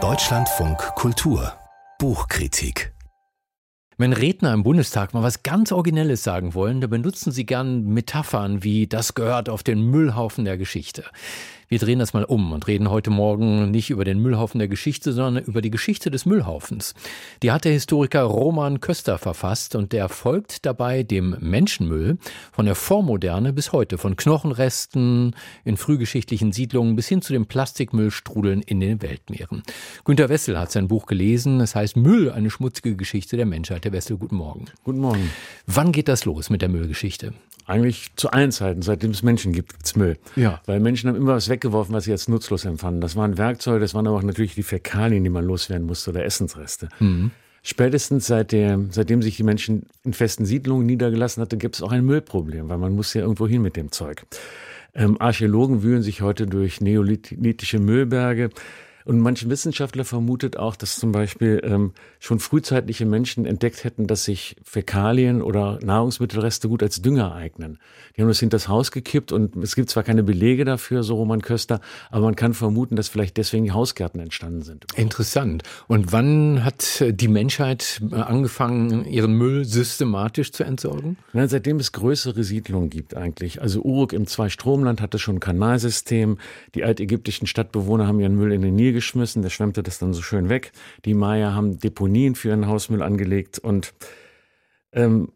Deutschlandfunk Kultur Buchkritik wenn Redner im Bundestag mal was ganz Originelles sagen wollen, dann benutzen sie gern Metaphern wie das gehört auf den Müllhaufen der Geschichte. Wir drehen das mal um und reden heute Morgen nicht über den Müllhaufen der Geschichte, sondern über die Geschichte des Müllhaufens. Die hat der Historiker Roman Köster verfasst und der folgt dabei dem Menschenmüll von der Vormoderne bis heute, von Knochenresten in frühgeschichtlichen Siedlungen bis hin zu den Plastikmüllstrudeln in den Weltmeeren. Günter Wessel hat sein Buch gelesen. Es heißt Müll, eine schmutzige Geschichte der Menschheit. Herr Wessel, guten Morgen. Guten Morgen. Wann geht das los mit der Müllgeschichte? Eigentlich zu allen Zeiten, seitdem es Menschen gibt, gibt es Müll. Ja. Weil Menschen haben immer was weggeworfen, was sie als nutzlos empfanden. Das waren Werkzeuge, das waren aber auch natürlich die Fäkalien, die man loswerden musste oder Essensreste. Mhm. Spätestens seit der, seitdem sich die Menschen in festen Siedlungen niedergelassen hatten, gibt es auch ein Müllproblem, weil man muss ja irgendwo hin mit dem Zeug. Ähm, Archäologen wühlen sich heute durch neolithische Müllberge. Und manche Wissenschaftler vermutet auch, dass zum Beispiel ähm, schon frühzeitliche Menschen entdeckt hätten, dass sich Fäkalien oder Nahrungsmittelreste gut als Dünger eignen. Die haben das hinters Haus gekippt und es gibt zwar keine Belege dafür, so Roman Köster, aber man kann vermuten, dass vielleicht deswegen die Hausgärten entstanden sind. Interessant. Und wann hat die Menschheit angefangen, ihren Müll systematisch zu entsorgen? Na, seitdem es größere Siedlungen gibt eigentlich. Also Uruk im Zweistromland hatte schon ein Kanalsystem. Die altägyptischen Stadtbewohner haben ihren Müll in den Nil geschmissen, der schwemmte das dann so schön weg. Die Maya haben Deponien für ihren Hausmüll angelegt und ähm,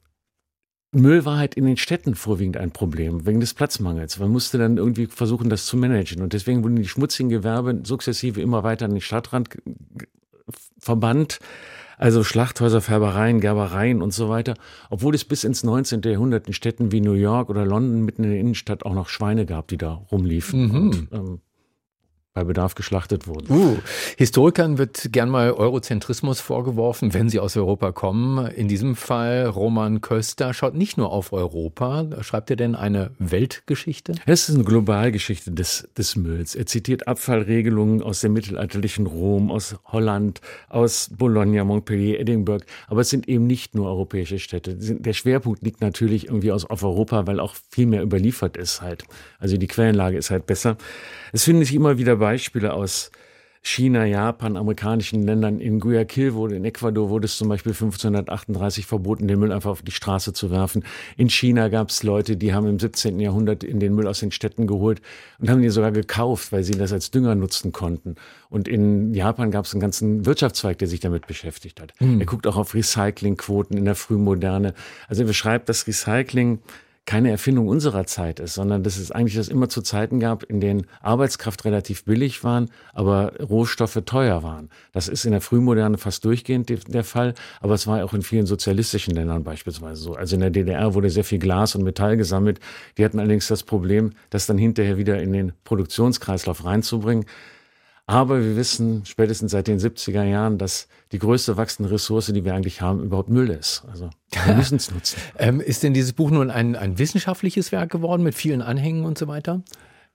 Müll war halt in den Städten vorwiegend ein Problem, wegen des Platzmangels. Man musste dann irgendwie versuchen, das zu managen. Und deswegen wurden die schmutzigen Gewerbe sukzessive immer weiter an den Stadtrand verbannt. Also Schlachthäuser, Färbereien, Gerbereien und so weiter. Obwohl es bis ins 19. Jahrhundert in Städten wie New York oder London mitten in der Innenstadt auch noch Schweine gab, die da rumliefen. Mhm. Und, ähm, bei Bedarf geschlachtet wurden. Uh, Historikern wird gern mal Eurozentrismus vorgeworfen, wenn sie aus Europa kommen. In diesem Fall Roman Köster schaut nicht nur auf Europa. Schreibt er denn eine Weltgeschichte? Es ist eine Globalgeschichte des, des Mülls. Er zitiert Abfallregelungen aus dem mittelalterlichen Rom, aus Holland, aus Bologna, Montpellier, Edinburgh. Aber es sind eben nicht nur europäische Städte. Der Schwerpunkt liegt natürlich irgendwie aus, auf Europa, weil auch viel mehr überliefert ist halt. Also die Quellenlage ist halt besser. Es finden sich immer wieder Beispiele aus China, Japan, amerikanischen Ländern. In Guayaquil wurde, in Ecuador wurde es zum Beispiel 1538 verboten, den Müll einfach auf die Straße zu werfen. In China gab es Leute, die haben im 17. Jahrhundert in den Müll aus den Städten geholt und haben ihn sogar gekauft, weil sie das als Dünger nutzen konnten. Und in Japan gab es einen ganzen Wirtschaftszweig, der sich damit beschäftigt hat. Hm. Er guckt auch auf Recyclingquoten in der Frühmoderne. Also er beschreibt das Recycling keine Erfindung unserer Zeit ist, sondern dass es eigentlich das immer zu Zeiten gab, in denen Arbeitskraft relativ billig waren, aber Rohstoffe teuer waren. Das ist in der Frühmoderne fast durchgehend der Fall, aber es war auch in vielen sozialistischen Ländern beispielsweise so. Also in der DDR wurde sehr viel Glas und Metall gesammelt. Die hatten allerdings das Problem, das dann hinterher wieder in den Produktionskreislauf reinzubringen. Aber wir wissen spätestens seit den 70er Jahren, dass die größte wachsende Ressource, die wir eigentlich haben, überhaupt Müll ist. Also wir müssen es nutzen. ähm, ist denn dieses Buch nun ein, ein wissenschaftliches Werk geworden mit vielen Anhängen und so weiter?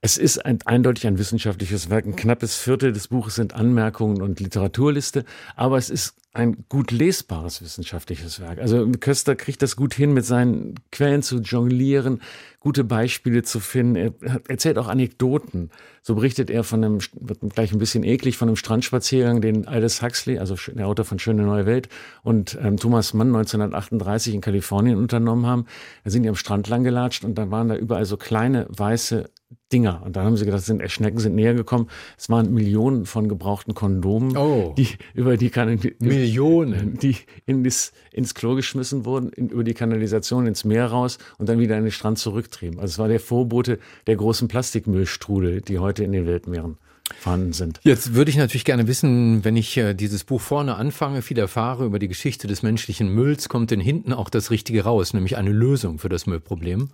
Es ist ein, eindeutig ein wissenschaftliches Werk. Ein knappes Viertel des Buches sind Anmerkungen und Literaturliste, aber es ist ein gut lesbares wissenschaftliches Werk. Also Köster kriegt das gut hin, mit seinen Quellen zu jonglieren, gute Beispiele zu finden. Er erzählt auch Anekdoten. So berichtet er von einem, wird gleich ein bisschen eklig, von einem Strandspaziergang, den Aldous Huxley, also der Autor von Schöne Neue Welt, und ähm, Thomas Mann 1938 in Kalifornien unternommen haben. Da sind die am Strand lang gelatscht und da waren da überall so kleine weiße Dinger. Und dann haben sie gedacht, sind, Schnecken sind näher gekommen. Es waren Millionen von gebrauchten Kondomen, oh. die über die kann Millionen, die in das, ins Klo geschmissen wurden, in, über die Kanalisation ins Meer raus und dann wieder an den Strand zurücktrieben. Also es war der Vorbote der großen Plastikmüllstrudel, die heute in den Weltmeeren vorhanden sind. Jetzt würde ich natürlich gerne wissen, wenn ich äh, dieses Buch vorne anfange, viel erfahre über die Geschichte des menschlichen Mülls, kommt denn hinten auch das Richtige raus, nämlich eine Lösung für das Müllproblem?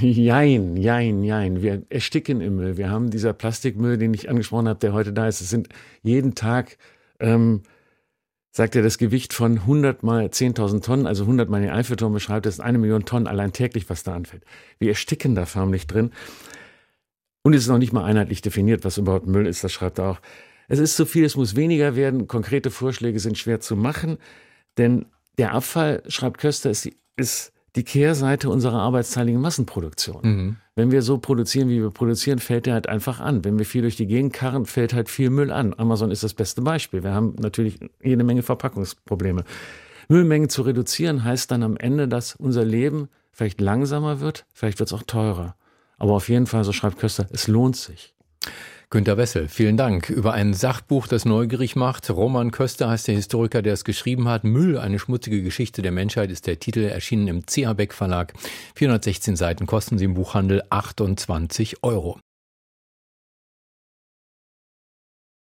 Jein, jein, jein. Wir ersticken im Müll. Wir haben dieser Plastikmüll, den ich angesprochen habe, der heute da ist. Es sind jeden Tag, ähm, sagt er, das Gewicht von 100 mal 10.000 Tonnen, also 100 mal den Eiffelturm beschreibt, das ist eine Million Tonnen allein täglich, was da anfällt. Wir ersticken da förmlich drin. Und es ist noch nicht mal einheitlich definiert, was überhaupt Müll ist, das schreibt er auch. Es ist zu viel, es muss weniger werden. Konkrete Vorschläge sind schwer zu machen, denn der Abfall, schreibt Köster, ist, ist die Kehrseite unserer arbeitsteiligen Massenproduktion. Mhm. Wenn wir so produzieren, wie wir produzieren, fällt der halt einfach an. Wenn wir viel durch die Gegend karren, fällt halt viel Müll an. Amazon ist das beste Beispiel. Wir haben natürlich jede Menge Verpackungsprobleme. Müllmengen zu reduzieren heißt dann am Ende, dass unser Leben vielleicht langsamer wird, vielleicht wird es auch teurer. Aber auf jeden Fall, so schreibt Köster, es lohnt sich. Günter Wessel, vielen Dank. Über ein Sachbuch, das neugierig macht. Roman Köster heißt der Historiker, der es geschrieben hat. Müll, eine schmutzige Geschichte der Menschheit ist der Titel, erschienen im CA Beck Verlag. 416 Seiten kosten sie im Buchhandel 28 Euro.